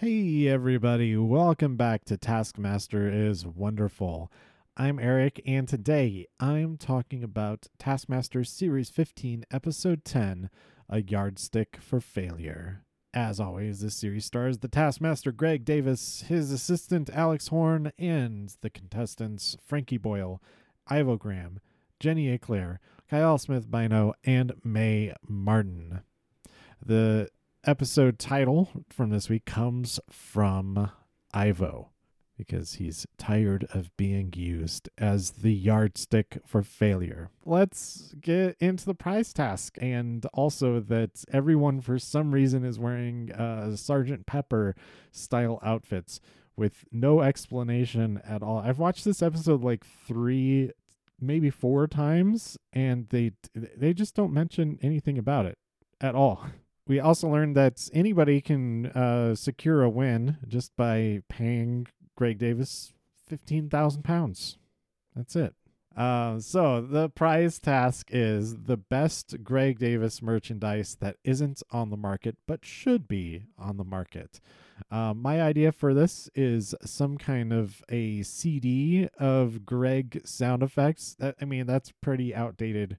Hey, everybody, welcome back to Taskmaster is Wonderful. I'm Eric, and today I'm talking about Taskmaster Series 15, Episode 10 A Yardstick for Failure. As always, this series stars the Taskmaster Greg Davies, his assistant Alex Horne, and the contestants Frankie Boyle, Ivo Graham, Jenny Eclair, Kiell Smith-Bynoe, and Mae Martin. The episode title from this week comes from Ivo because he's tired of being used as the yardstick for failure. Let's get into the prize task and also that everyone for some reason is wearing uh, Sergeant Pepper style outfits with no explanation at all. I've watched this episode like 3 maybe 4 times and they they just don't mention anything about it at all. We also learned that anybody can uh, secure a win just by paying Greg Davies fifteen thousand pounds. That's it. Uh, so the prize task is the best Greg Davies merchandise that isn't on the market but should be on the market. Uh, my idea for this is some kind of a CD of Greg sound effects. That I mean, that's pretty outdated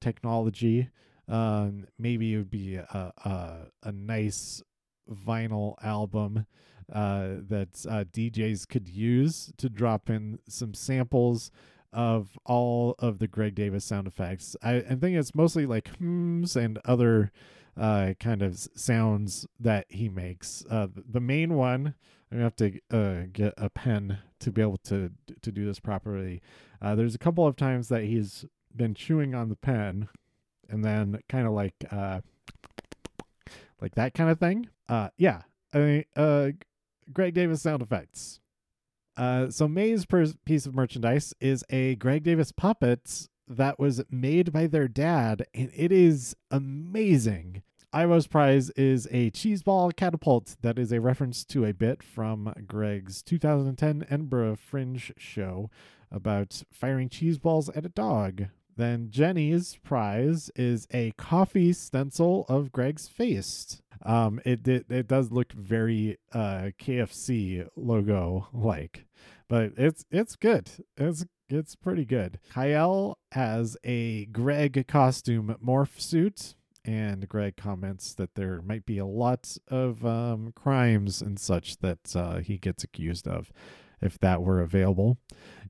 technology. Um, maybe it would be a, a, a nice vinyl album uh, that uh, DJs could use to drop in some samples of all of the Greg Davies sound effects. I, I think it's mostly like hums and other uh, kind of sounds that he makes. Uh, the main one, I'm gonna have to uh, get a pen to be able to to do this properly. Uh, there's a couple of times that he's been chewing on the pen and then kind of like uh like that kind of thing. Uh yeah. I mean uh Greg Davies sound effects. Uh so Mae's per- piece of merchandise is a Greg Davies puppet that was made by their dad and it is amazing. Ivo's prize is a cheese ball catapult that is a reference to a bit from Greg's 2010 Edinburgh Fringe show about firing cheese balls at a dog. Then Jenny's prize is a coffee stencil of Greg's face. Um, it it, it does look very uh, KFC logo like, but it's it's good. It's it's pretty good. Kiell has a Greg costume morph suit, and Greg comments that there might be a lot of um, crimes and such that uh, he gets accused of if that were available.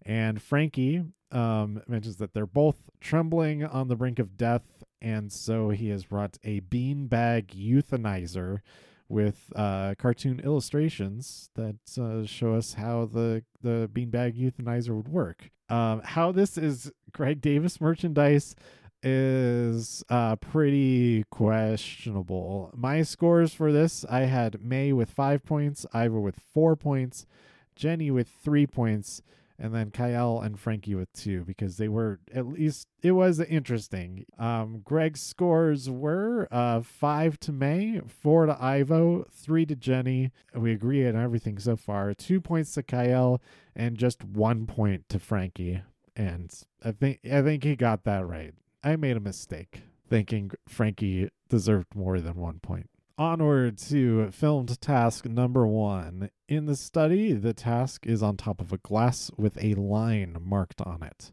And Frankie um, mentions that they're both trembling on the brink of death, and so he has brought a beanbag euthanizer with uh, cartoon illustrations that uh, show us how the the beanbag euthanizer would work. Um, how this is Greg Davies merchandise is uh, pretty questionable. My scores for this I had Mae with five points, Ivo with four points, Jenny with three points, and then Kiell and Frankie with two because they were at least it was interesting. Um, Greg's scores were uh, five to Mae, four to Ivo, three to Jenny. We agree on everything so far. Two points to Kyle, and just one point to Frankie. And I think I think he got that right. I made a mistake thinking Frankie deserved more than one point. Onward to filmed task number one. In the study, the task is on top of a glass with a line marked on it.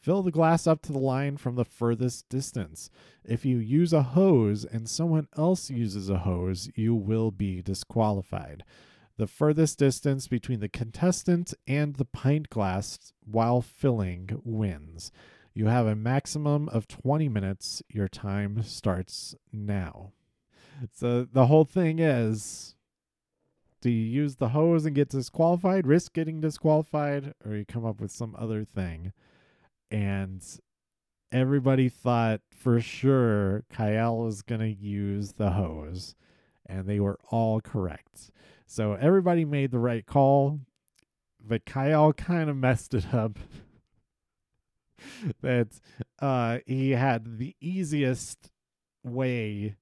Fill the glass up to the line from the furthest distance. If you use a hose and someone else uses a hose, you will be disqualified. The furthest distance between the contestant and the pint glass while filling wins. You have a maximum of 20 minutes. Your time starts now. So the whole thing is do you use the hose and get disqualified, risk getting disqualified, or you come up with some other thing? And everybody thought for sure Kiell was going to use the hose, and they were all correct. So everybody made the right call, but Kiell kind of messed it up. that uh, he had the easiest way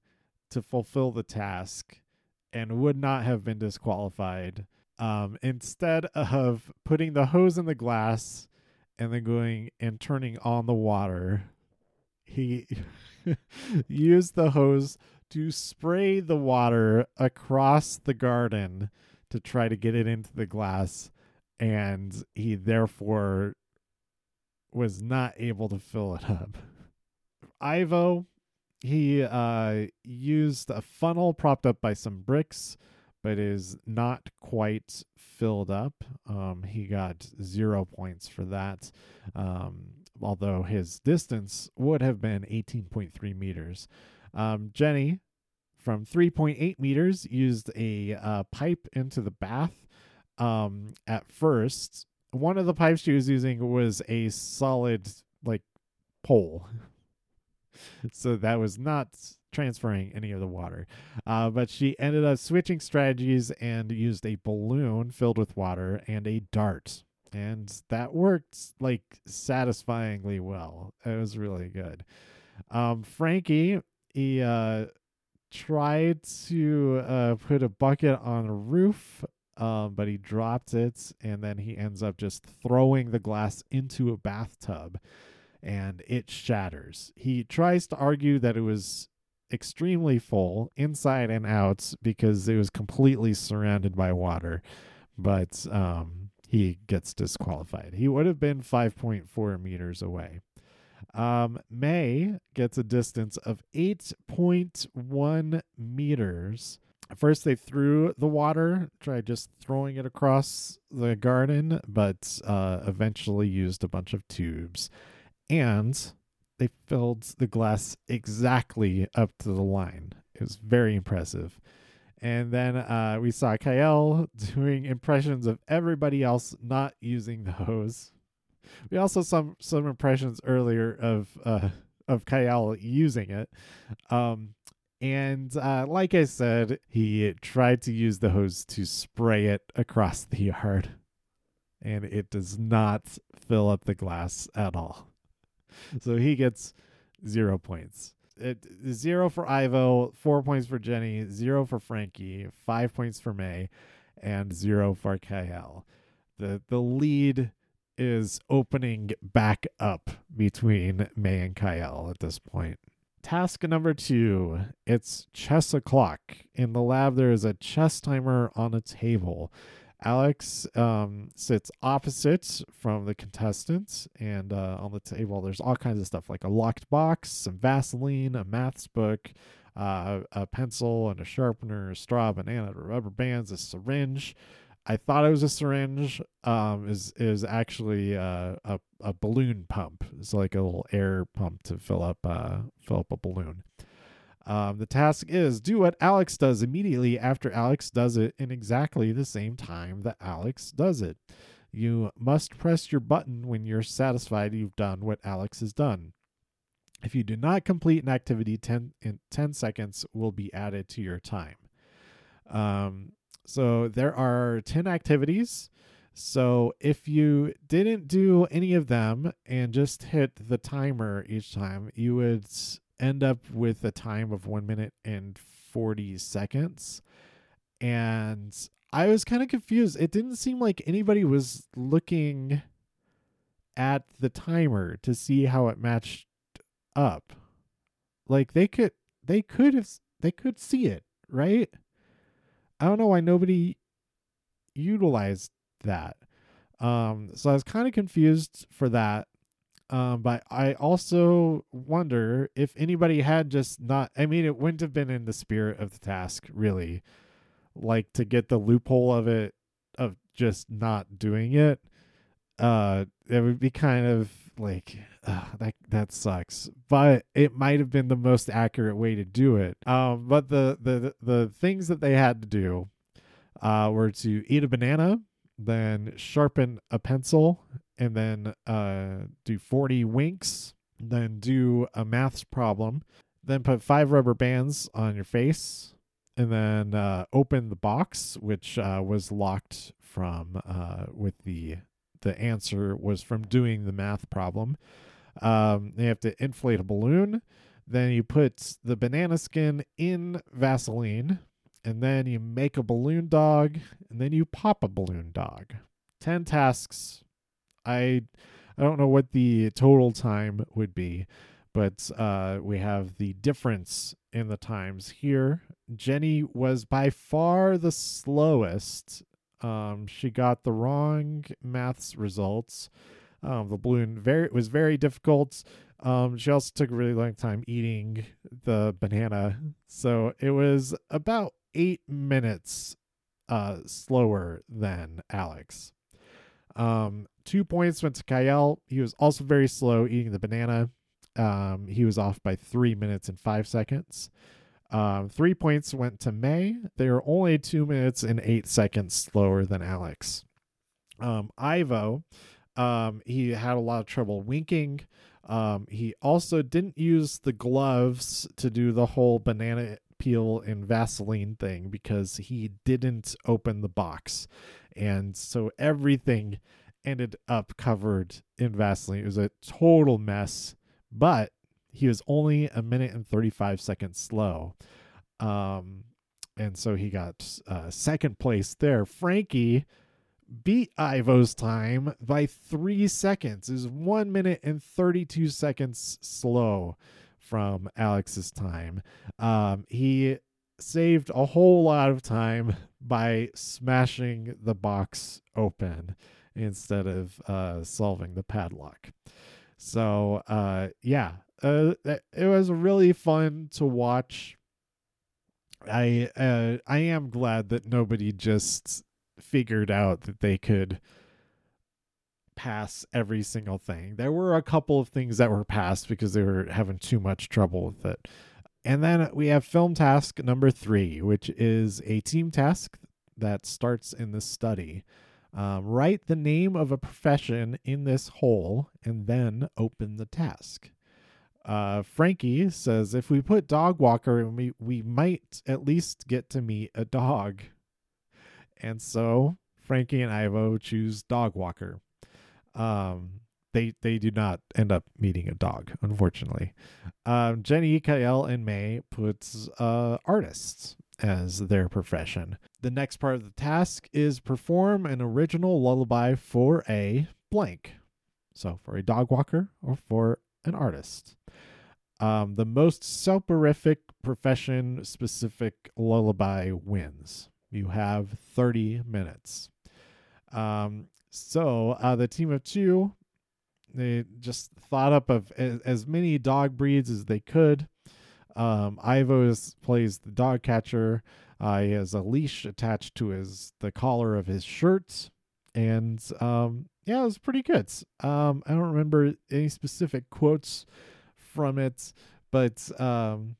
to fulfill the task and would not have been disqualified. Um, instead of putting the hose in the glass and then going and turning on the water, he used the hose to spray the water across the garden to try to get it into the glass, and he therefore was not able to fill it up. Ivo, he uh, used a funnel propped up by some bricks, but is not quite filled up. Um, he got zero points for that, um, although his distance would have been 18.3 meters. Um, Jenny, from 3.8 meters, used a uh, pipe into the bath. Um, at first, one of the pipes she was using was a solid, like, pole. so that was not transferring any of the water. Uh, but she ended up switching strategies and used a balloon filled with water and a dart. And that worked like satisfyingly well. It was really good. Um, Frankie, he uh, tried to uh, put a bucket on a roof, um, but he dropped it, and then he ends up just throwing the glass into a bathtub, and it shatters. He tries to argue that it was extremely full inside and out because it was completely surrounded by water, but um, he gets disqualified. He would have been 5.4 meters away. Um, Mae gets a distance of 8.1 meters. First, they threw the water, tried just throwing it across the garden, but uh, eventually used a bunch of tubes. And they filled the glass exactly up to the line. It was very impressive. And then uh, we saw Kiell doing impressions of everybody else not using the hose. We also saw some impressions earlier of uh, of Kiell using it. Um, and uh, like I said, he tried to use the hose to spray it across the yard, and it does not fill up the glass at all. So he gets zero points. It, zero for Ivo, four points for Jenny, zero for Frankie, five points for Mae, and zero for Kiell. The the lead is opening back up between Mae and Kiell at this point. Task number two it's chess o'clock. In the lab, there is a chess timer on a table. Alex um, sits opposite from the contestants, and uh, on the table, there's all kinds of stuff like a locked box, some Vaseline, a maths book, uh, a pencil, and a sharpener, a straw, banana, rubber bands, a syringe. I thought it was a syringe. Um, is is actually uh, a a balloon pump. It's like a little air pump to fill up uh, fill up a balloon. Um, the task is do what Alex does immediately after Alex does it in exactly the same time that Alex does it. You must press your button when you're satisfied you've done what Alex has done. If you do not complete an activity, 10 in 10 seconds will be added to your time. Um, so there are 10 activities. So if you didn't do any of them and just hit the timer each time, you would end up with a time of one minute and 40 seconds. And I was kind of confused. It didn't seem like anybody was looking at the timer to see how it matched up. Like they could they could have they could see it, right? I don't know why nobody utilized that. Um so I was kind of confused for that. Um, but I also wonder if anybody had just not, I mean, it wouldn't have been in the spirit of the task, really, like to get the loophole of it, of just not doing it. Uh, it would be kind of like, uh, that, that sucks, but it might have been the most accurate way to do it. Um, but the, the, the things that they had to do, uh, were to eat a banana, then sharpen a pencil and then uh, do 40 winks, then do a maths problem, then put five rubber bands on your face, and then uh, open the box, which uh, was locked from uh, with the the answer was from doing the math problem. Um, you have to inflate a balloon. Then you put the banana skin in Vaseline, and then you make a balloon dog, and then you pop a balloon dog. 10 tasks I I don't know what the total time would be, but uh, we have the difference in the times here. Jenny was by far the slowest. Um, she got the wrong maths results. Um, the balloon very was very difficult. Um, she also took a really long time eating the banana, so it was about eight minutes uh, slower than Alex. Um, two points went to Kiell. He was also very slow eating the banana. Um, he was off by three minutes and five seconds. Um, three points went to Mae. They were only two minutes and eight seconds slower than Alex. Um, Ivo, um, he had a lot of trouble winking. Um, he also didn't use the gloves to do the whole banana peel and Vaseline thing because he didn't open the box. And so everything ended up covered in Vaseline. It was a total mess, but he was only a minute and 35 seconds slow. Um, and so he got uh, second place there. Frankie beat Ivo's time by three seconds. Is one minute and 32 seconds slow from Alex's time. Um, he saved a whole lot of time by smashing the box open instead of uh, solving the padlock. So, uh, yeah, uh, it was really fun to watch. I uh, I am glad that nobody just figured out that they could pass every single thing. There were a couple of things that were passed because they were having too much trouble with it. And then we have film task number three, which is a team task that starts in the study. Um, write the name of a profession in this hole and then open the task. Uh, Frankie says if we put dog walker, we we might at least get to meet a dog. And so Frankie and Ivo choose dog walker. Um, they they do not end up meeting a dog, unfortunately. Um, Jenny, Kiell, and Mae puts uh, artists as their profession. The next part of the task is perform an original lullaby for a blank. So for a dog walker or for an artist. Um, the most soporific profession specific lullaby wins. You have 30 minutes. Um, so uh, the team of two, they just thought up of as, as many dog breeds as they could. Um, Ivo plays the dog catcher. Uh, he has a leash attached to his the collar of his shirt, and um, yeah, it was pretty good. Um, I don't remember any specific quotes from it, but um,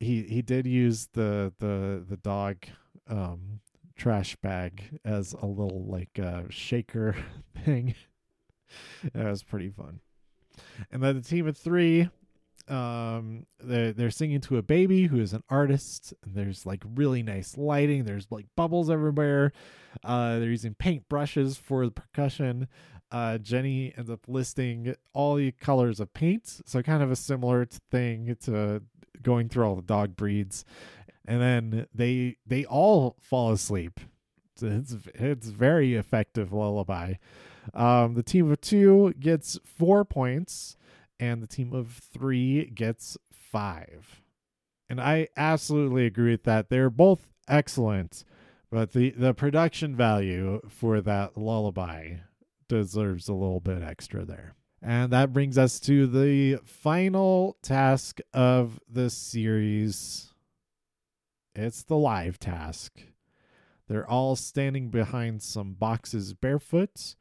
he he did use the the the dog um, trash bag as a little like uh, shaker thing. that was pretty fun. And then the team of three, um, they're they're singing to a baby who is an artist. There's like really nice lighting. There's like bubbles everywhere. Uh, they're using paint brushes for the percussion. Uh, Jenny ends up listing all the colors of paint, so kind of a similar thing to going through all the dog breeds and then they they all fall asleep. It's it's very effective lullaby. Um, the team of two gets four points, and the team of three gets five. And I absolutely agree with that. They're both excellent, but the the production value for that lullaby deserves a little bit extra there. And that brings us to the final task of the series it's the live task. They're all standing behind some boxes barefoot.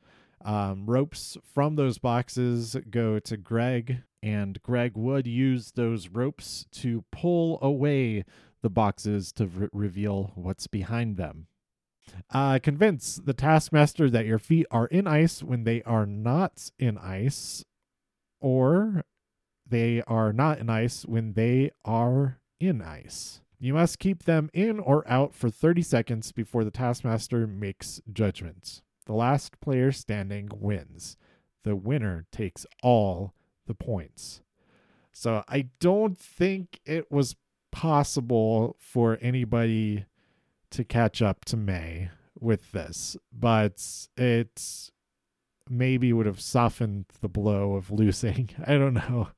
Um, ropes from those boxes go to Greg, and Greg would use those ropes to pull away the boxes to re- reveal what's behind them. Uh, convince the taskmaster that your feet are in ice when they are not in ice, or they are not in ice when they are in ice. You must keep them in or out for 30 seconds before the taskmaster makes judgments. The last player standing wins. The winner takes all the points. So I don't think it was possible for anybody to catch up to Mae with this, but it maybe would have softened the blow of losing. I don't know.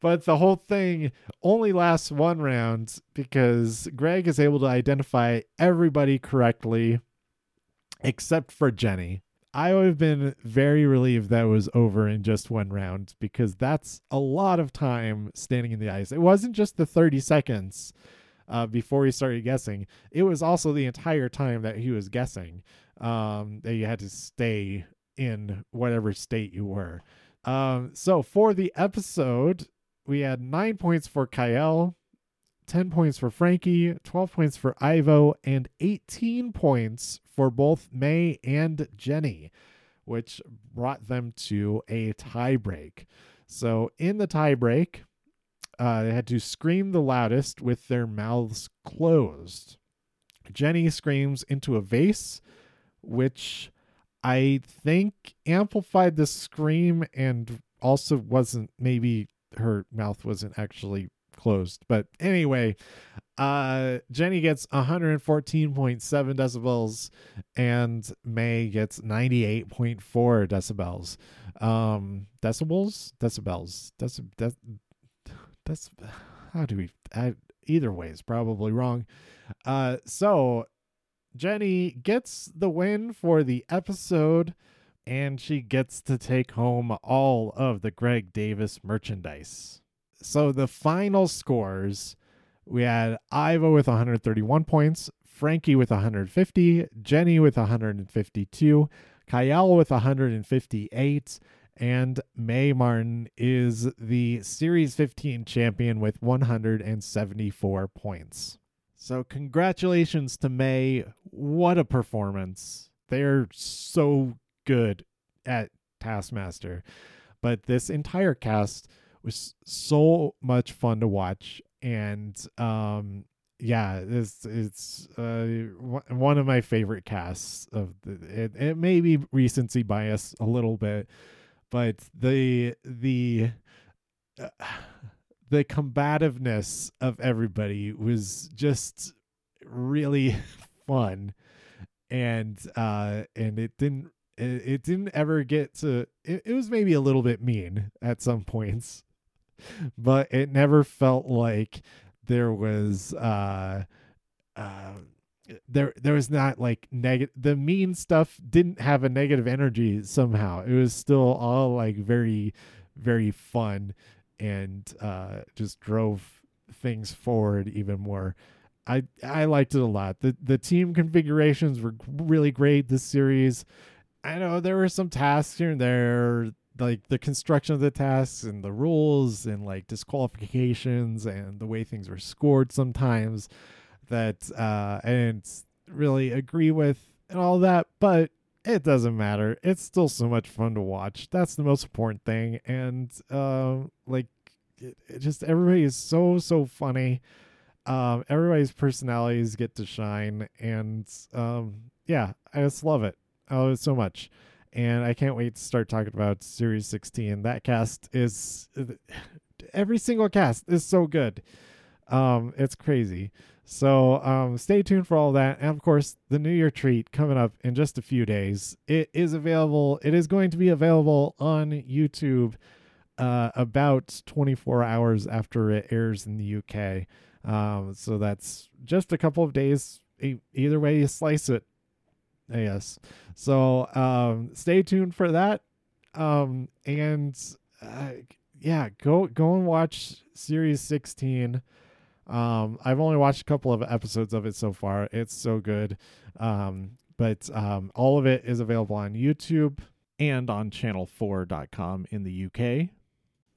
but the whole thing only lasts one round because Greg is able to identify everybody correctly except for Jenny. I would have been very relieved that was over in just one round because that's a lot of time standing in the ice. It wasn't just the 30 seconds uh, before he started guessing, it was also the entire time that he was guessing um, that you had to stay in whatever state you were. Um, so for the episode, we had nine points for Kiell, 10 points for Frankie, 12 points for Ivo, and 18 points for both Mae and Jenny, which brought them to a tiebreak. So in the tiebreak, uh, they had to scream the loudest with their mouths closed. Jenny screams into a vase, which I think amplified the scream and also wasn't maybe her mouth wasn't actually closed. But anyway, uh, Jenny gets 114.7 decibels and Mae gets 98.4 decibels. Um, decibels? Decibels. Deci- de- that's how do we I, either way is probably wrong. Uh, so Jenny gets the win for the episode and she gets to take home all of the Greg Davies merchandise. So the final scores we had Ivo with 131 points, Frankie with 150, Jenny with 152, Kiell with 158, and Mae Martin is the Series 15 champion with 174 points. So, congratulations to Mae. What a performance! They're so good at Taskmaster. But this entire cast was so much fun to watch. And um, yeah, it's it's uh, one of my favorite casts of the, it. It may be recency bias a little bit, but the the uh, the combativeness of everybody was just really fun and uh and it didn't it, it didn't ever get to it, it was maybe a little bit mean at some points but it never felt like there was uh uh there there was not like negative the mean stuff didn't have a negative energy somehow. It was still all like very very fun and uh just drove things forward even more. I i liked it a lot. The the team configurations were really great this series. I know there were some tasks here and there like the construction of the tasks and the rules and like disqualifications and the way things were scored sometimes that uh, I really agree with and all that, but it doesn't matter. It's still so much fun to watch. That's the most important thing. And uh, like, it, it just everybody is so so funny. Um, everybody's personalities get to shine, and um, yeah, I just love it. I love it so much, and I can't wait to start talking about Series 16. That cast is every single cast is so good. Um, it's crazy. So um, stay tuned for all that. And of course, the New Year treat coming up in just a few days. It is available. It is going to be available on YouTube uh, about 24 hours after it airs in the UK. Um, so that's just a couple of days. Either way you slice it, yes. So um, stay tuned for that. Um, and uh, yeah, go go and watch Series 16. Um, I've only watched a couple of episodes of it so far. It's so good. Um, but um, all of it is available on YouTube and on channel4.com in the UK.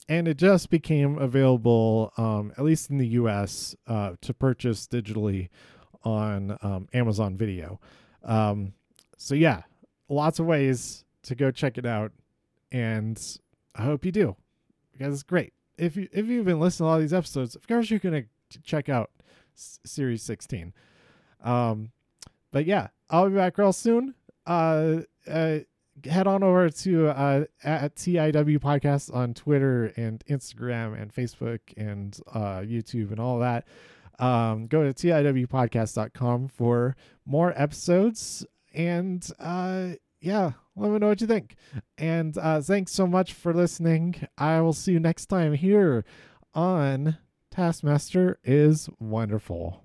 And it just became available, um, at least in the US, uh, to purchase digitally on um, Amazon Video. Um, so, yeah, lots of ways to go check it out. And I hope you do because it's great. If you if you've been listening to all these episodes, of course you're gonna check out S- Series 16. Um, but yeah, I'll be back real soon. Uh, uh, head on over to uh, at TIW Podcast on Twitter and Instagram and Facebook and uh, YouTube and all that. Um, go to TIWpodcast.com for more episodes. And uh, yeah, let me know what you think. And uh, thanks so much for listening. I will see you next time here on Taskmaster is Wonderful.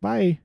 Bye.